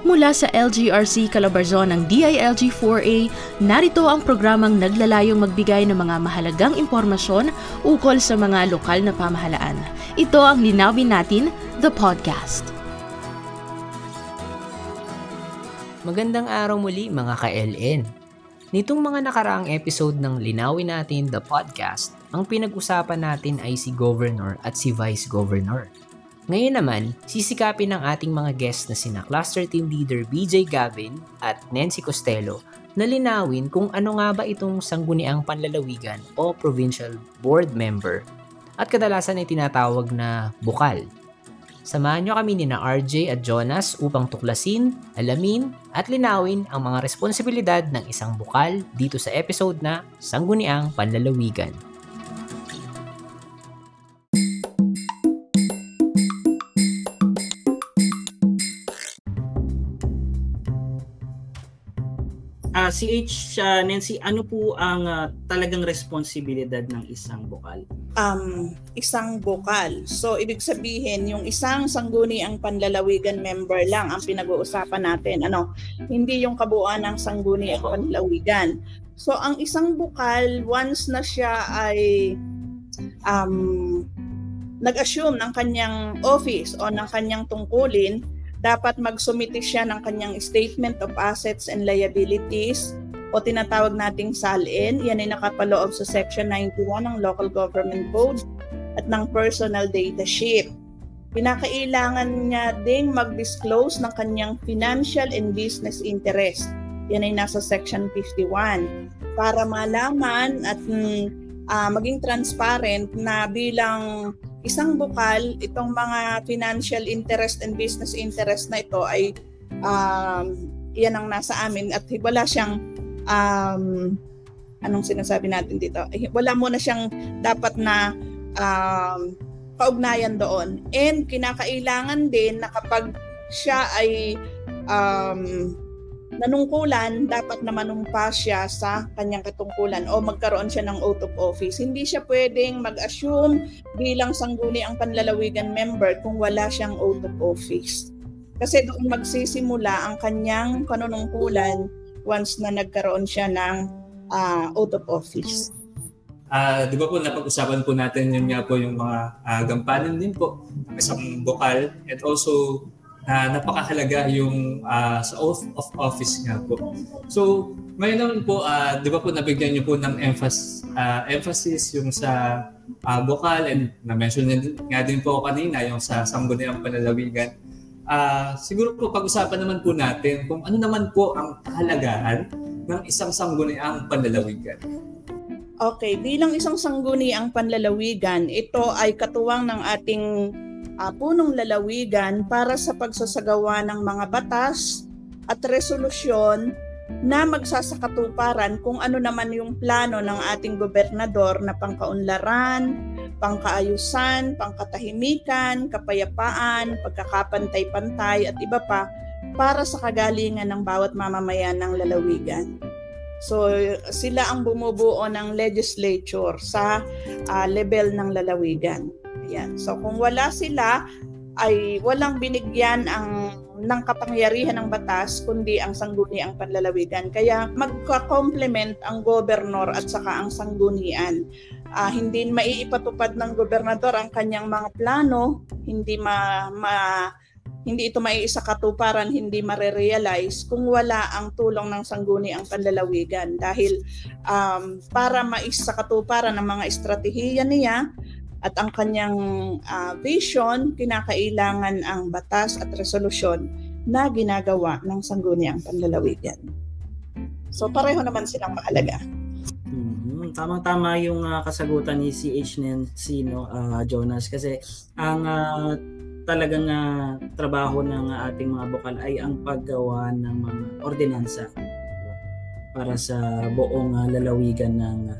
Mula sa LGRC Calabarzon ng DILG-4A, narito ang programang naglalayong magbigay ng mga mahalagang impormasyon ukol sa mga lokal na pamahalaan. Ito ang Linawin Natin, the podcast. Magandang araw muli mga ka-LN. Nitong mga nakaraang episode ng Linawin Natin, the podcast, ang pinag-usapan natin ay si Governor at si Vice Governor. Ngayon naman, sisikapin ng ating mga guests na sina Cluster Team Leader BJ Gavin at Nancy Costello na linawin kung ano nga ba itong sangguniang panlalawigan o provincial board member at kadalasan ay tinatawag na bukal. Samahan nyo kami ni na RJ at Jonas upang tuklasin, alamin at linawin ang mga responsibilidad ng isang bukal dito sa episode na Sangguniang Panlalawigan. Uh, si H, uh, Nancy, ano po ang uh, talagang responsibilidad ng isang bukal? Um, isang bukal. So, ibig sabihin, yung isang sangguni ang panlalawigan member lang ang pinag-uusapan natin. Ano, hindi yung kabuuan ng sangguni ang panlalawigan. So, ang isang bukal, once na siya ay um, nag-assume ng kanyang office o ng kanyang tungkulin, dapat magsumite siya ng kanyang Statement of Assets and Liabilities o tinatawag nating SALN. Yan ay nakapaloob sa Section 91 ng Local Government Code at ng Personal Data Sheet. Pinakailangan niya ding mag-disclose ng kanyang financial and business interest. Yan ay nasa Section 51 para malaman at uh, maging transparent na bilang isang bukal, itong mga financial interest and business interest na ito ay um, yan ang nasa amin at wala siyang um, anong sinasabi natin dito? Wala muna siyang dapat na um, kaugnayan doon. And kinakailangan din na kapag siya ay um, nanungkulan, dapat na manumpa siya sa kanyang katungkulan o magkaroon siya ng oath of office. Hindi siya pwedeng mag-assume bilang sangguni ang panlalawigan member kung wala siyang oath of office. Kasi doon magsisimula ang kanyang panunungkulan once na nagkaroon siya ng uh, oath of office. Uh, di ba po napag-usapan po natin yun nga po yung mga uh, gampanan din po ng isang bukal and also uh, napakahalaga yung uh, sa oath of office nga po. So, ngayon naman po, uh, di ba po nabigyan niyo po ng emphasis, uh, emphasis yung sa uh, bukal and na-mention nga din po kanina yung sa sangguniang panalawigan. Uh, siguro po pag-usapan naman po natin kung ano naman po ang kahalagahan ng isang sangguniang panlalawigan. Okay, bilang isang sangguniang panlalawigan, ito ay katuwang ng ating uh, punong lalawigan para sa pagsasagawa ng mga batas at resolusyon na magsasakatuparan kung ano naman yung plano ng ating gobernador na pangkaunlaran, pangkaayusan, pangkatahimikan, kapayapaan, pagkakapantay-pantay at iba pa para sa kagalingan ng bawat mamamayan ng lalawigan. So sila ang bumubuo ng legislature sa uh, level ng lalawigan. Yan. So kung wala sila, ay walang binigyan ang ng kapangyarihan ng batas kundi ang sangguniang panlalawigan. Kaya magka-complement ang gobernador at saka ang sanggunian. Uh, hindi maiipatupad ng gobernador ang kanyang mga plano, hindi ma, ma hindi ito maiisa katuparan, hindi mare-realize kung wala ang tulong ng sangguni ang panlalawigan dahil um, para maisa katuparan ng mga estratehiya niya at ang kanyang uh, vision, kinakailangan ang batas at resolusyon na ginagawa ng sangguniang panlalawigan. So pareho naman silang mahalaga. Mm-hmm. Tamang-tama yung uh, kasagutan ni CH Nancy no, uh, Jonas kasi ang uh, talagang uh, trabaho ng uh, ating mga bukal ay ang paggawa ng mga ordinansa para sa buong uh, lalawigan ng uh,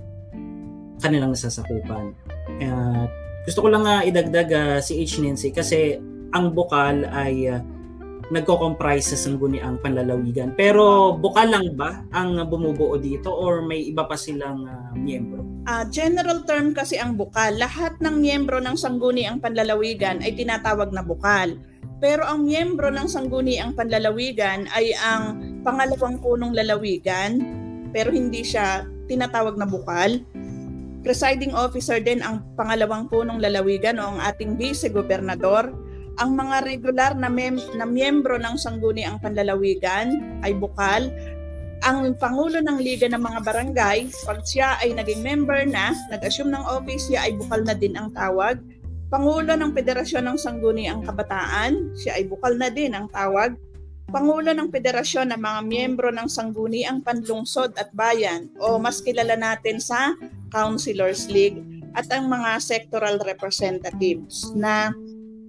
kanilang nasasakupan. Uh, gusto ko lang uh, idagdag uh, si H. Nancy kasi ang bukal ay uh, nagko-comprise sa sangguniang panlalawigan. Pero bukal lang ba ang bumubuo dito or may iba pa silang uh, miyembro? Uh, general term kasi ang bukal. Lahat ng miyembro ng sangguniang panlalawigan ay tinatawag na bukal. Pero ang miyembro ng sangguniang panlalawigan ay ang pangalawang punong lalawigan pero hindi siya tinatawag na bukal. Presiding officer din ang pangalawang punong lalawigan o ang ating vice-gobernador. Ang mga regular na, mem- na miyembro ng sangguniang panlalawigan ay bukal ang Pangulo ng Liga ng mga Barangay, pag siya ay naging member na, nag-assume ng office, siya ay bukal na din ang tawag. Pangulo ng Federasyon ng Sangguniang Kabataan, siya ay bukal na din ang tawag. Pangulo ng Federasyon ng mga miyembro ng Sangguniang Panlungsod at Bayan o mas kilala natin sa Councilors League at ang mga sectoral representatives na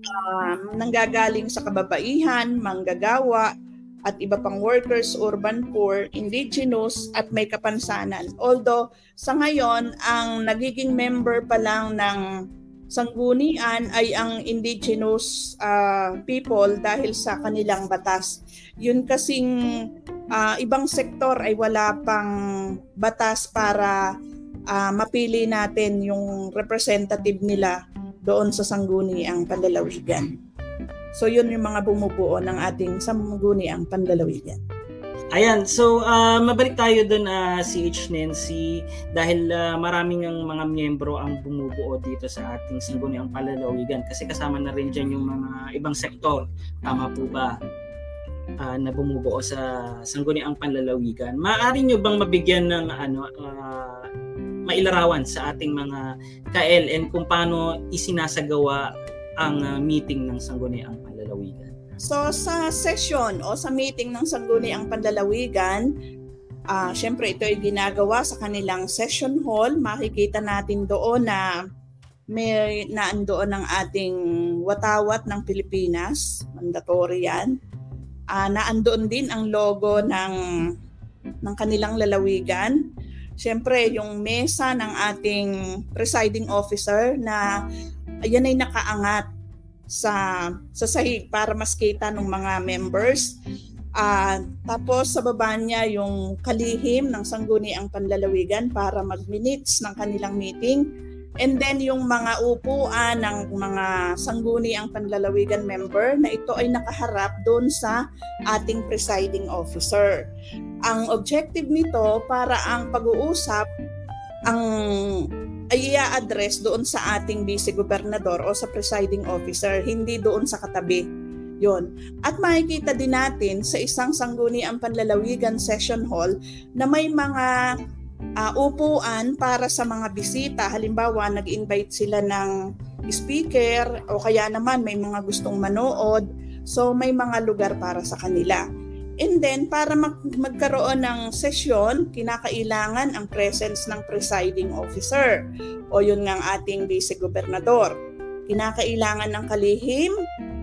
uh, nanggagaling sa kababaihan, manggagawa, at iba pang workers, urban poor, indigenous at may kapansanan. Although sa ngayon, ang nagiging member pa lang ng sanggunian ay ang indigenous uh, people dahil sa kanilang batas. Yun kasing uh, ibang sektor ay wala pang batas para uh, mapili natin yung representative nila doon sa sangguniang panlalawigan. So yun yung mga bumubuo ng ating sangguniang panlalawigan. Ayan, so uh, mabalik tayo dun uh, si H. Nancy dahil uh, maraming ang mga miyembro ang bumubuo dito sa ating sangguniang panlalawigan kasi kasama na rin dyan yung mga ibang sektor. Tama po ba? Uh, na bumubuo sa sangguniang panlalawigan. Maaari nyo bang mabigyan ng ano uh, mailarawan sa ating mga KLN kung paano isinasagawa ang uh, meeting ng Sangguniang Panlalawigan? So sa session o sa meeting ng Sangguniang Panlalawigan, uh, syempre ito ay ginagawa sa kanilang session hall. Makikita natin doon na may naandoon ng ating watawat ng Pilipinas, mandatory yan. Uh, naandoon din ang logo ng ng kanilang lalawigan. Siyempre, yung mesa ng ating presiding officer na ayan ay nakaangat sa sa sahig para mas kita ng mga members. Uh, tapos sa baba niya yung kalihim ng sangguniang panlalawigan para mag-minutes ng kanilang meeting. And then yung mga upuan ng mga sangguniang panlalawigan member na ito ay nakaharap doon sa ating presiding officer. Ang objective nito para ang pag-uusap ang ay i-address doon sa ating vice-gobernador o sa presiding officer, hindi doon sa katabi. Yon. At makikita din natin sa isang sangguniang panlalawigan session hall na may mga uh, upuan para sa mga bisita. Halimbawa, nag-invite sila ng speaker o kaya naman may mga gustong manood. So may mga lugar para sa kanila. And then, para mag- magkaroon ng sesyon, kinakailangan ang presence ng presiding officer o yun ng ating vice-gobernador. Kinakailangan ng kalihim,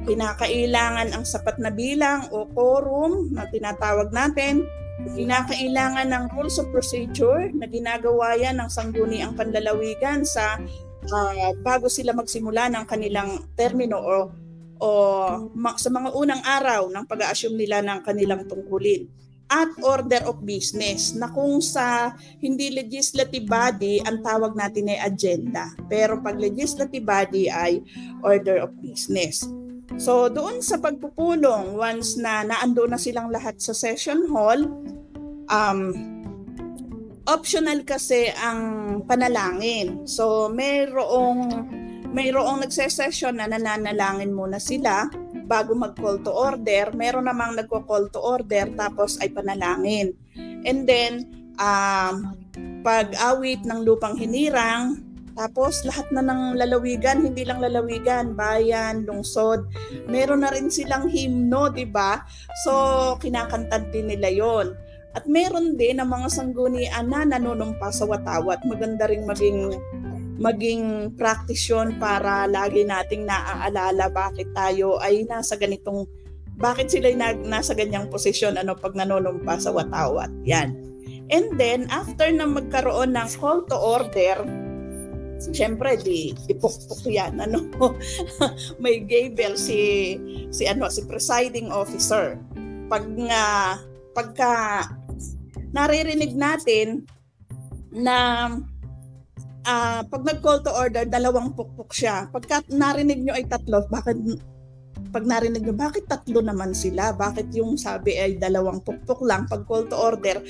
kinakailangan ang sapat na bilang o quorum na tinatawag natin, kinakailangan ng rules of procedure na ginagawa yan ng sangguniang panlalawigan sa uh, bago sila magsimula ng kanilang termino o o sa mga unang araw ng pag-assume nila ng kanilang tungkulin at order of business na kung sa hindi legislative body ang tawag natin ay agenda pero pag legislative body ay order of business. So doon sa pagpupulong once na naando na silang lahat sa session hall um optional kasi ang panalangin. So mayroong mayroong nagse-session na nananalangin muna sila bago mag-call to order. Meron namang nagko-call to order tapos ay panalangin. And then, um, pag-awit ng lupang hinirang, tapos lahat na ng lalawigan, hindi lang lalawigan, bayan, lungsod, meron na rin silang himno, 'di ba? So kinakantan din nila 'yon. At meron din ang mga sanggunian na nanunumpa sa watawat. Maganda ring maging maging practice yun para lagi nating naaalala bakit tayo ay nasa ganitong bakit sila na, nasa ganyang posisyon ano pag nanonumpa sa watawat. Yan. And then after na magkaroon ng call to order, Siyempre, di ipukpuk yan. Ano? May gable si, si, ano, si presiding officer. Pag nga, pagka naririnig natin na uh, pag nag-call to order, dalawang pukpuk siya. Pagka narinig nyo ay tatlo, bakit pag narinig nyo, bakit tatlo naman sila? Bakit yung sabi ay dalawang pukpok lang pag call to order?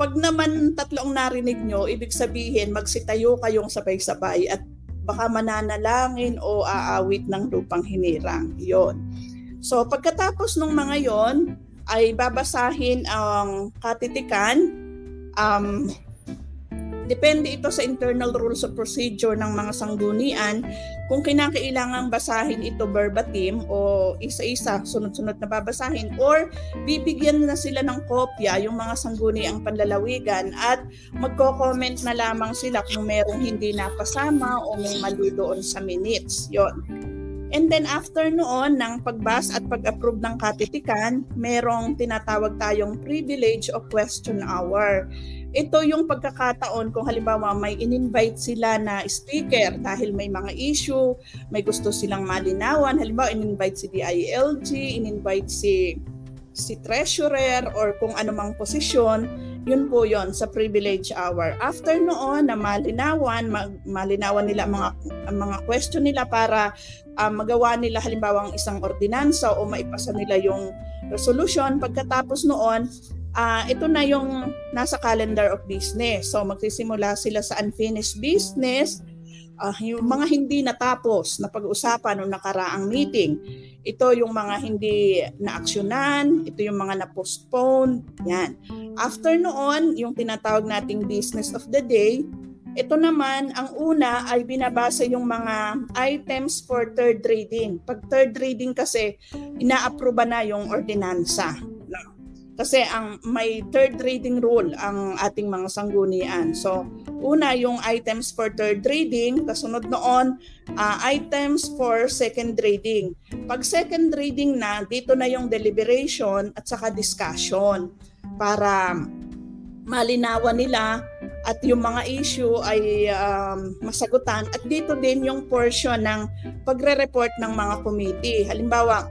Pag naman tatlo ang narinig nyo, ibig sabihin magsitayo kayong sabay-sabay at baka mananalangin o aawit ng lupang hinirang. Yon. So pagkatapos ng mga yon ay babasahin ang katitikan um, Depende ito sa internal rules of procedure ng mga sanggunian kung kinakailangang basahin ito verbatim o isa-isa, sunod-sunod na babasahin or bibigyan na sila ng kopya yung mga sangguniang panlalawigan at magko-comment na lamang sila kung merong hindi napasama o may mali doon sa minutes. Yon. And then after noon ng pagbas at pag-approve ng katitikan, merong tinatawag tayong privilege of question hour ito yung pagkakataon kung halimbawa may in-invite sila na speaker dahil may mga issue, may gusto silang malinawan, halimbawa in-invite si DILG, in-invite si si treasurer or kung anumang posisyon, yun po yon sa privilege hour. After noon na malinawan, mag, malinawan nila mga, mga question nila para uh, magawa nila halimbawa ang isang ordinansa o maipasa nila yung resolution. Pagkatapos noon, uh, ito na yung nasa calendar of business. So magsisimula sila sa unfinished business, uh, yung mga hindi natapos na pag-usapan noong nakaraang meeting. Ito yung mga hindi na-aksyonan, ito yung mga na-postpone, yan. After noon, yung tinatawag nating business of the day, ito naman, ang una ay binabasa yung mga items for third reading. Pag third reading kasi, ina-approve na yung ordinansa. Kasi ang may third reading rule ang ating mga sanggunian. So, una yung items for third reading, kasunod noon uh, items for second reading. Pag second reading na, dito na yung deliberation at saka discussion para malinawan nila at yung mga issue ay um, masagutan at dito din yung portion ng pagre-report ng mga committee. Halimbawa,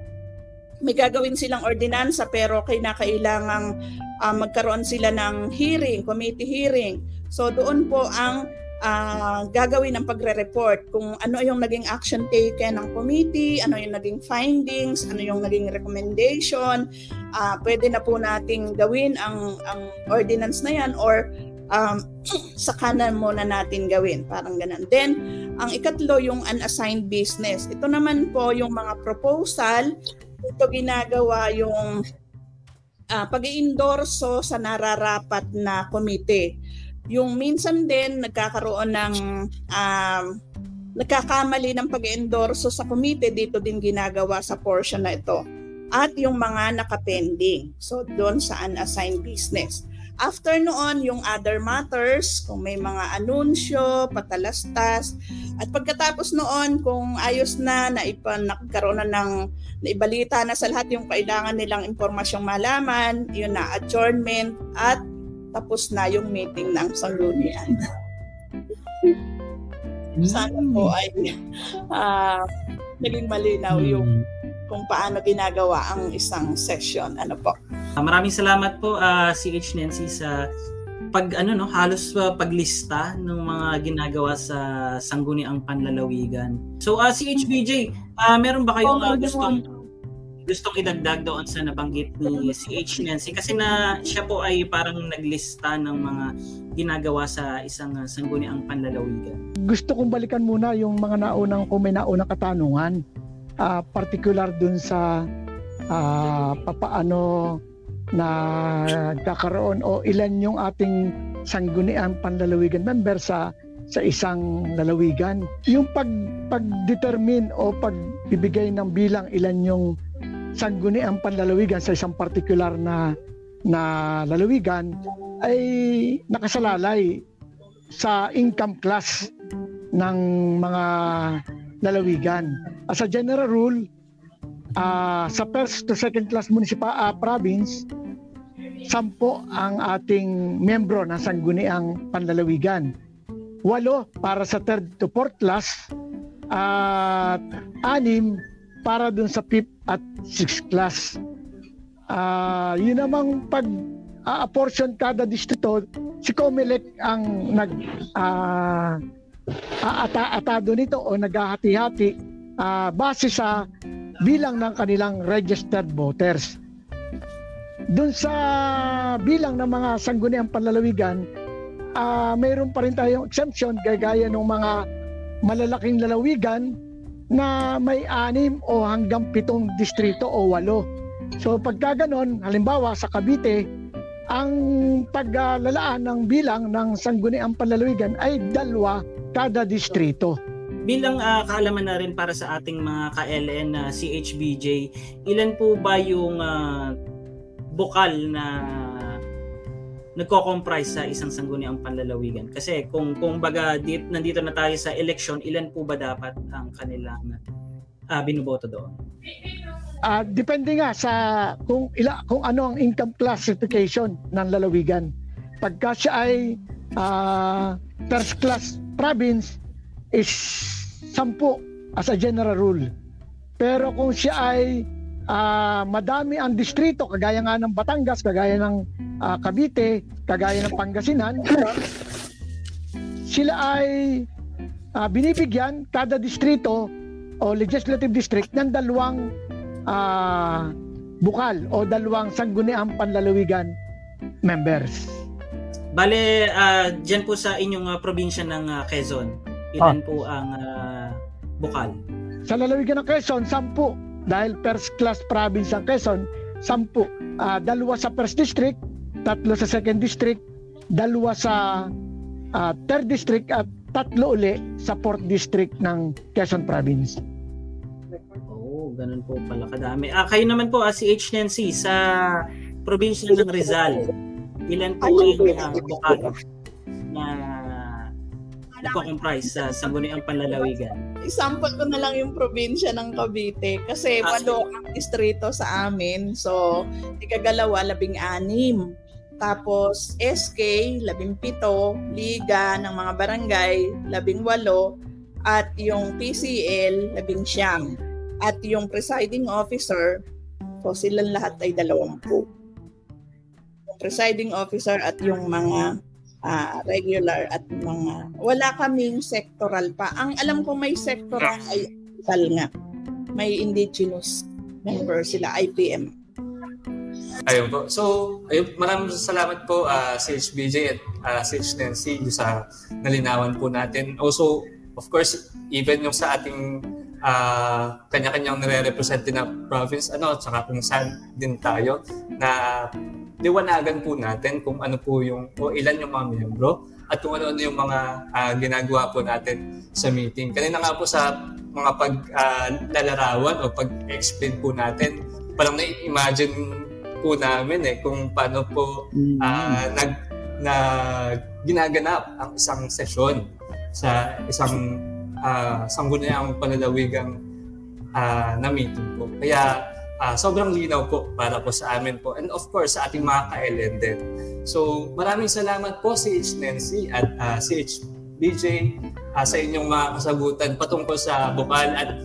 may gagawin silang ordinansa pero kailangang uh, magkaroon sila ng hearing, committee hearing. So doon po ang uh, gagawin ng pagre-report kung ano yung naging action taken ng committee, ano yung naging findings, ano yung naging recommendation. Uh, pwede na po nating gawin ang, ang ordinance na yan or um, sa kanan muna natin gawin. Parang ganun. Then, ang ikatlo, yung unassigned business. Ito naman po yung mga proposal ito ginagawa yung uh, pag-iendorso sa nararapat na komite. Yung minsan din nagkakaroon ng um, nagkakamali ng pag-endorso sa komite, dito din ginagawa sa portion na ito. At yung mga nakapending. So, doon sa unassigned business. After noon, yung other matters, kung may mga anunsyo, patalastas, at pagkatapos noon, kung ayos na, na ipan, nagkaroon na ng, naibalita na sa lahat yung kailangan nilang impormasyong malaman, yun na, adjournment, at tapos na yung meeting ng sanggunian. Sana po ay uh, naging malinaw yung hmm kung paano ginagawa ang isang session. Ano po? Uh, maraming salamat po uh, CH Nancy sa pag ano no halos uh, paglista ng mga ginagawa sa sangguniang panlalawigan. So uh, CHBJ, uh, meron ba kayong uh, gustong gustong idagdag doon sa nabanggit ni CH Nancy kasi na siya po ay parang naglista ng mga ginagawa sa isang uh, sangguniang panlalawigan. Gusto kong balikan muna yung mga naunang kung may naunang katanungan uh, particular dun sa uh, papaano na kakaroon o ilan yung ating sangguniang panlalawigan member sa sa isang lalawigan. Yung pag pag-determine o pagbibigay ng bilang ilan yung sangguniang panlalawigan sa isang particular na na lalawigan ay nakasalalay sa income class ng mga lalawigan. As a general rule, uh, sa first to second class municipal uh, province, sampo ang ating membro ng sangguniang panlalawigan. Walo para sa third to fourth class at anim para dun sa fifth at sixth class. Uh, yun namang pag a-apportion kada distrito, si Comelec ang nag uh, ata atado nito o naghahati-hati uh, base sa bilang ng kanilang registered voters. Doon sa bilang ng mga sangguniang panlalawigan, uh, mayroon pa rin tayong exemption gaya ng mga malalaking lalawigan na may anim o hanggang pitong distrito o walo. So pagka ganon, halimbawa sa Cavite, ang paglalaan ng bilang ng sangguniang panlalawigan ay dalawa kada distrito. Bilang uh, kaalaman na rin para sa ating mga ka-LN na uh, CHBJ, ilan po ba yung uh, bukal na nagko-comprise sa isang sangguniang panlalawigan? Kasi kung kung baga dit, nandito na tayo sa election, ilan po ba dapat ang kanilang uh, binuboto doon? Uh, depende nga sa kung ila kung ano ang income classification ng lalawigan. Pagka siya ay uh, first class province is 10 as a general rule. Pero kung siya ay uh, madami ang distrito kagaya nga ng Batangas, kagaya ng uh, Cavite, kagaya ng Pangasinan, sila ay uh, binibigyan kada distrito o legislative district ng dalawang uh, bukal o dalawang sangguniang panlalawigan members. Bale, uh, dyan po sa inyong uh, probinsya ng uh, Quezon, ilan oh. po ang uh, bukal? Sa lalawigan ng Quezon, sampu. Dahil first class province ang Quezon, sampu. Uh, dalawa sa first district, tatlo sa second district, dalawa sa uh, third district at tatlo uli sa fourth district ng Quezon province ganun po pala kadami. Ah, kayo naman po, ah, si H. Nancy, sa probinsya ng Rizal, ilan po ang uh, bukal na nagko-comprise sa Sangguniang Panlalawigan? Example ko na lang yung probinsya ng Cavite kasi ah, walo ang distrito sa amin. So, ikagalawa, labing anim. Tapos SK, labing pito, Liga ng mga barangay, labing walo, at yung PCL, labing siyam at yung presiding officer, so silang lahat ay dalawampu. Yung presiding officer at yung mga uh, regular at mga wala kaming sectoral pa. Ang alam ko may sectoral ay tal nga. May indigenous member sila, IPM. Ayun po. So, ayun, maraming salamat po uh, si HBJ at uh, si Nancy sa nalinawan po natin. Also, of course, even yung sa ating uh, kanya-kanyang nire-represent na province, ano, tsaka kung saan din tayo, na liwanagan po natin kung ano po yung, o ilan yung mga miyembro, at kung ano-ano yung mga uh, ginagawa po natin sa meeting. Kanina nga po sa mga paglalarawan uh, o pag-explain po natin, parang na-imagine po namin eh kung paano po uh, nag na ginaganap ang isang sesyon sa isang uh, sangguniang panlalawigang uh, na meeting po. Kaya uh, sobrang linaw po para po sa amin po and of course sa ating mga ka-LN din. So maraming salamat po si H. Nancy at uh, si H. BJ uh, sa inyong mga kasagutan patungkol sa Bukal at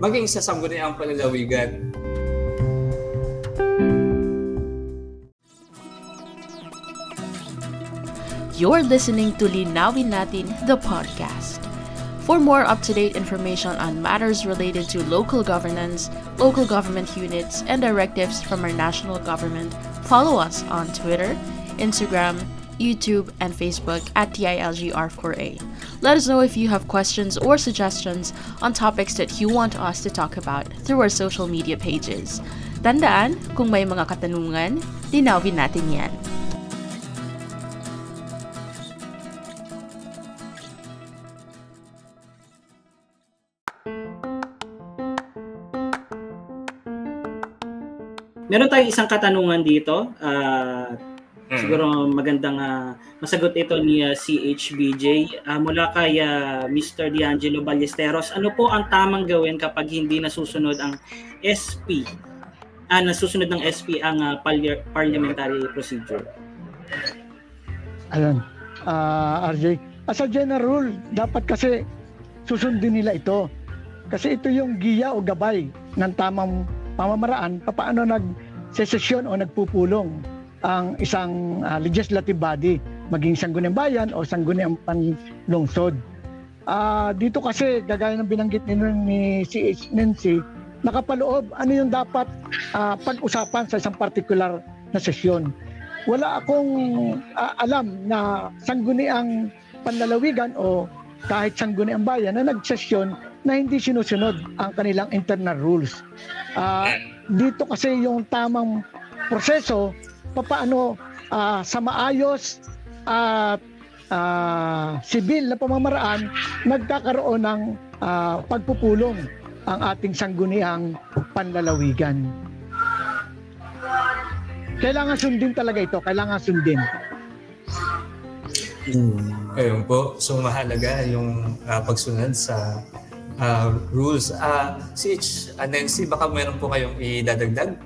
maging sa sangguniang panlalawigan. You're listening to Linawin Natin, the podcast. For more up to date information on matters related to local governance, local government units, and directives from our national government, follow us on Twitter, Instagram, YouTube, and Facebook at TILGR4A. Let us know if you have questions or suggestions on topics that you want us to talk about through our social media pages. Tandaan, kung may mga katanungan, linawin natin yan. Meron tayong isang katanungan dito. Uh, hmm. Siguro magandang uh, masagot ito ni uh, CHBJ. Uh, mula kay uh, Mr. D'Angelo Ballesteros, ano po ang tamang gawin kapag hindi nasusunod ang SP? Ah, nasusunod ng SP ang uh, parliamentary procedure. Ayun. Uh, RJ, as a general rule, dapat kasi susundin nila ito. Kasi ito yung giya o gabay ng tamang pamamaraan paano nag sesesyon o nagpupulong ang isang uh, legislative body maging sangguniang bayan o sangguniang panlungsod. Uh, dito kasi gagaya ng binanggit ni, ni CH Nancy nakapaloob ano yung dapat uh, pag-usapan sa isang particular na sesyon. Wala akong uh, alam na sangguniang panlalawigan o kahit sangguniang bayan na nagsesyon na hindi sinusunod ang kanilang internal rules. Uh, dito kasi yung tamang proseso paano uh, sa maayos at uh, sibil na pamamaraan nagkakaroon ng uh, pagpupulong ang ating sangguniang panlalawigan. Kailangan sundin talaga ito, kailangan sundin. Mm. Ayun po, so mahalaga yung uh, pagsunod sa uh, rules. Uh, si H, uh, Nancy, baka meron po kayong idadagdag?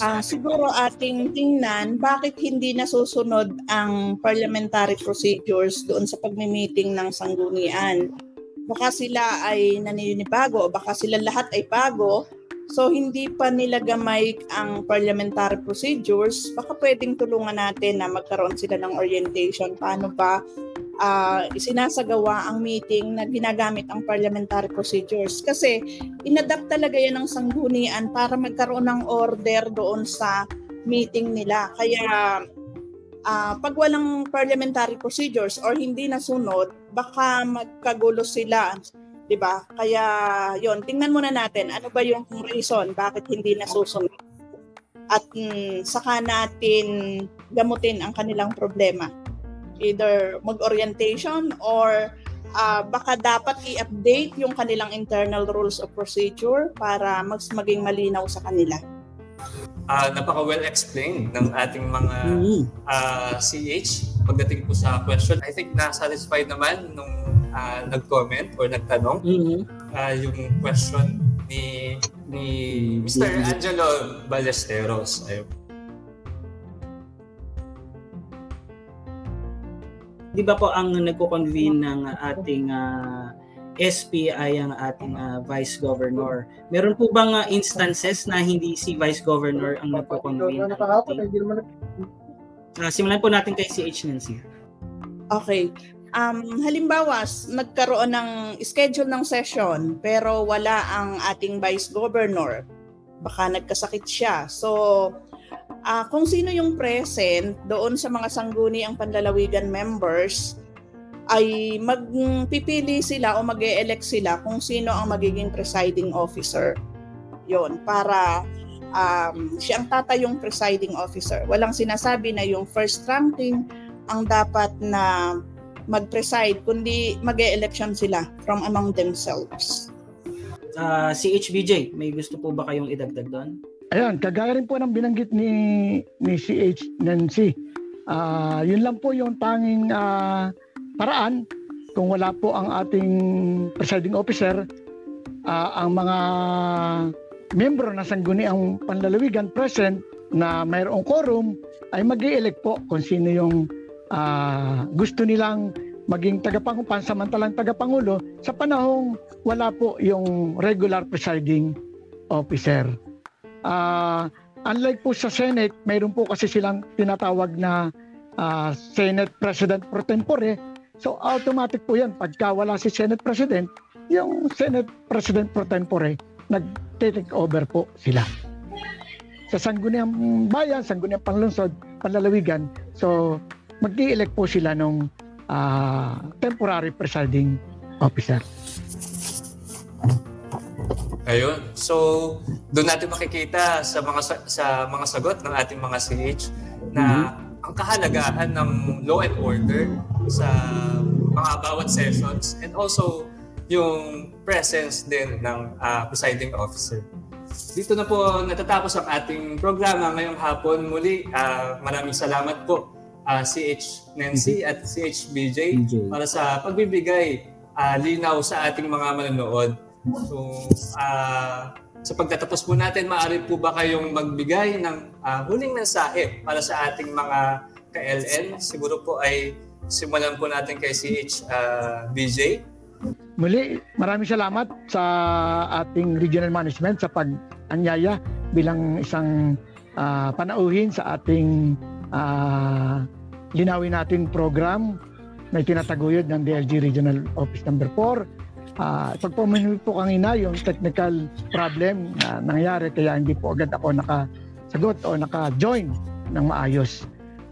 Uh, siguro ating tingnan bakit hindi nasusunod ang parliamentary procedures doon sa pagmi-meeting ng sanggunian baka sila ay naninibago, baka sila lahat ay bago, so hindi pa nila gamay ang parliamentary procedures, baka pwedeng tulungan natin na magkaroon sila ng orientation paano ba uh, isinasagawa ang meeting na ginagamit ang parliamentary procedures. Kasi inadapt talaga yan ng sanggunian para magkaroon ng order doon sa meeting nila. Kaya uh, pag walang parliamentary procedures or hindi nasunod, baka magkagulo sila. 'di ba? Kaya 'yon, tingnan muna natin ano ba yung reason bakit hindi nasusunod. At mm, saka natin gamutin ang kanilang problema. Either mag-orientation or uh, baka dapat i-update yung kanilang internal rules of procedure para mas maging malinaw sa kanila uh, napaka-well explained ng ating mga uh, ah, CH pagdating po sa question. I think na-satisfied naman nung uh, nag-comment or nagtanong mm-hmm. uh, yung question ni ni Mr. Angelo Ballesteros. Ayun. Di ba po ang nagko-convene ng ating uh, SP ay ang ating uh, Vice Governor. Meron po bang uh, instances na hindi si Vice Governor ang nagpo-convene? Uh, simulan po natin kay CH Nancy. Okay. Um, halimbawa, nagkaroon ng schedule ng session pero wala ang ating Vice Governor. Baka nagkasakit siya. So, uh, kung sino yung present doon sa mga sangguni ang panlalawigan members, ay magpipili sila o mag elect sila kung sino ang magiging presiding officer. Yon para um, siya ang tatayong presiding officer. Walang sinasabi na yung first ranking ang dapat na mag-preside, kundi mag election sila from among themselves. Uh, si HBJ, may gusto po ba kayong idagdag doon? Ayan, kagaya rin po ng binanggit ni, ni CH Nancy. Uh, yun lang po yung tanging uh, paraan kung wala po ang ating presiding officer, uh, ang mga membro ng sangguniang panlalawigan present na mayroong quorum ay mag elect po kung sino yung uh, gusto nilang maging tagapangulo, pansamantalang tagapangulo sa panahong wala po yung regular presiding officer. Uh, unlike po sa Senate, mayroon po kasi silang tinatawag na uh, Senate President pro tempore So automatic po yan. Pagka wala si Senate President, yung Senate President pro tempore, nag-take over po sila. Sa sangguniang bayan, sangguniang panlungsod, panlalawigan, so mag elect po sila nung uh, temporary presiding officer. Ayun. So, doon natin makikita sa mga sa mga sagot ng ating mga CH na mm-hmm ang kahalagahan ng law and order sa mga bawat sessions and also yung presence din ng uh, presiding officer. Dito na po natatapos ang ating programa ngayong hapon. Muli, uh, maraming salamat po uh, CH Nancy at CH BJ para sa pagbibigay uh, linaw sa ating mga manonood. So, uh, sa pagtatapos po natin, maaari po ba kayong magbigay ng uh, huling mensahe para sa ating mga ka-LN? Siguro po ay simulan po natin kay CH uh, ah, BJ. Muli, maraming salamat sa ating regional management sa pag-anyaya bilang isang uh, panauhin sa ating uh, linawin natin program na itinataguyod ng DLG Regional Office Number 4 uh, pagpamanil po kanina yung technical problem na nangyari kaya hindi po agad ako nakasagot o naka-join ng maayos.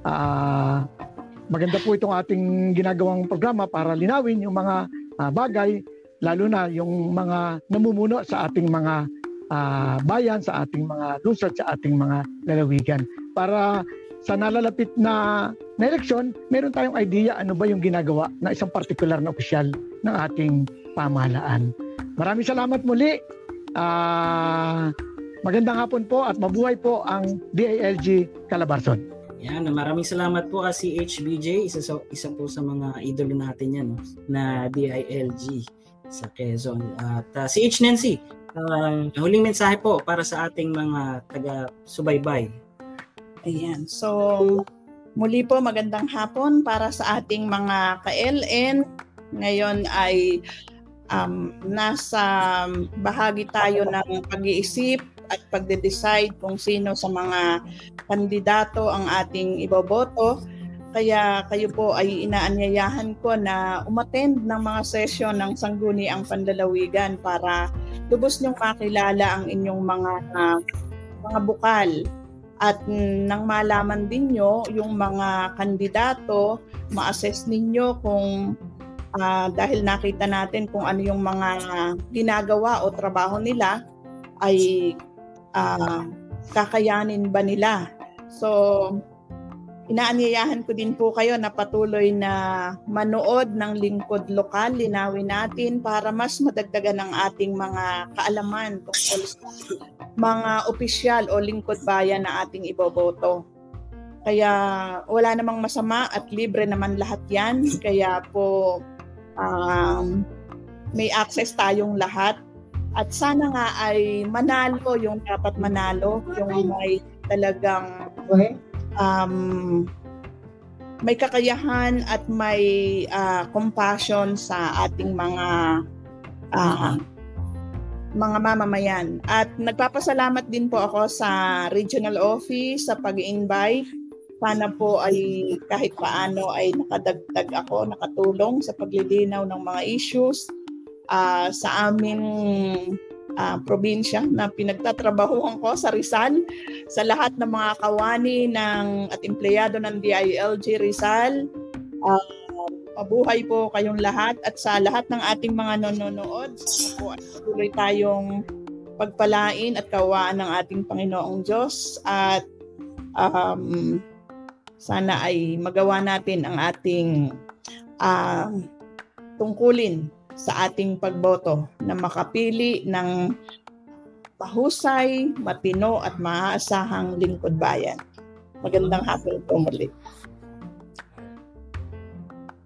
Uh, maganda po itong ating ginagawang programa para linawin yung mga uh, bagay lalo na yung mga namumuno sa ating mga uh, bayan, sa ating mga lungsod, sa ating mga lalawigan. Para sa nalalapit na, na eleksyon, meron tayong idea ano ba yung ginagawa na isang particular na opisyal ng ating pamahalaan. Maraming salamat muli. Uh, magandang hapon po at mabuhay po ang DILG Calabarzon. Yan, maraming salamat po si HBJ, isa, sa, isa po sa mga idolo natin yan no, na DILG sa Quezon. At uh, si H. Nancy, uh, huling mensahe po para sa ating mga taga-subaybay Ayan. So, muli po magandang hapon para sa ating mga ka-LN. Ngayon ay um, nasa bahagi tayo ng pag-iisip at pagde-decide kung sino sa mga kandidato ang ating iboboto. Kaya kayo po ay inaanyayahan ko na umattend ng mga session ng Sangguniang Panlalawigan para lubos niyong makilala ang inyong mga uh, mga bukal at nang malaman din nyo yung mga kandidato, ma-assess ninyo kung uh, dahil nakita natin kung ano yung mga ginagawa o trabaho nila ay uh, kakayanin ba nila. So, inaanyayahan ko din po kayo na patuloy na manood ng lingkod lokal, linawin natin para mas madagdagan ang ating mga kaalaman tungkol sa mga opisyal o lingkod bayan na ating iboboto. Kaya wala namang masama at libre naman lahat yan. Kaya po um, may access tayong lahat. At sana nga ay manalo yung dapat manalo, yung may talagang um, may kakayahan at may uh, compassion sa ating mga uh, mga mamamayan. At nagpapasalamat din po ako sa regional office sa pag-invite. Sana po ay kahit paano ay nakadagdag ako, nakatulong sa paglilinaw ng mga issues uh, sa aming uh, probinsya na pinagtatrabahuhan ko sa Rizal, sa lahat ng mga kawani ng at empleyado ng DILG Rizal. Uh, Mabuhay po kayong lahat at sa lahat ng ating mga nanonood, sana po tuloy tayong pagpalain at kawaan ng ating Panginoong Diyos at um, sana ay magawa natin ang ating uh, tungkulin sa ating pagboto na makapili ng mahusay, matino at maaasahang lingkod bayan. Magandang hapon po muli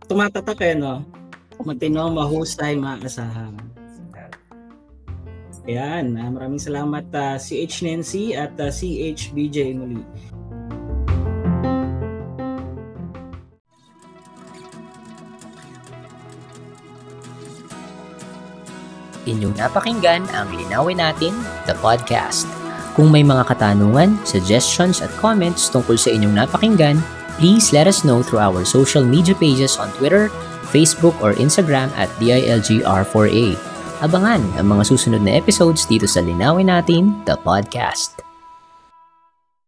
tumatatak eh, no? Matino, mahusay, maasahan. Ayan, uh, maraming salamat uh, si H. Nancy at uh, si H. BJ muli. Inyong napakinggan ang Linawin Natin, the podcast. Kung may mga katanungan, suggestions at comments tungkol sa inyong napakinggan, Please let us know through our social media pages on Twitter, Facebook, or Instagram at DILGR4A. Abangan ang mga susunod na episodes dito sa Linawin Natin, the podcast.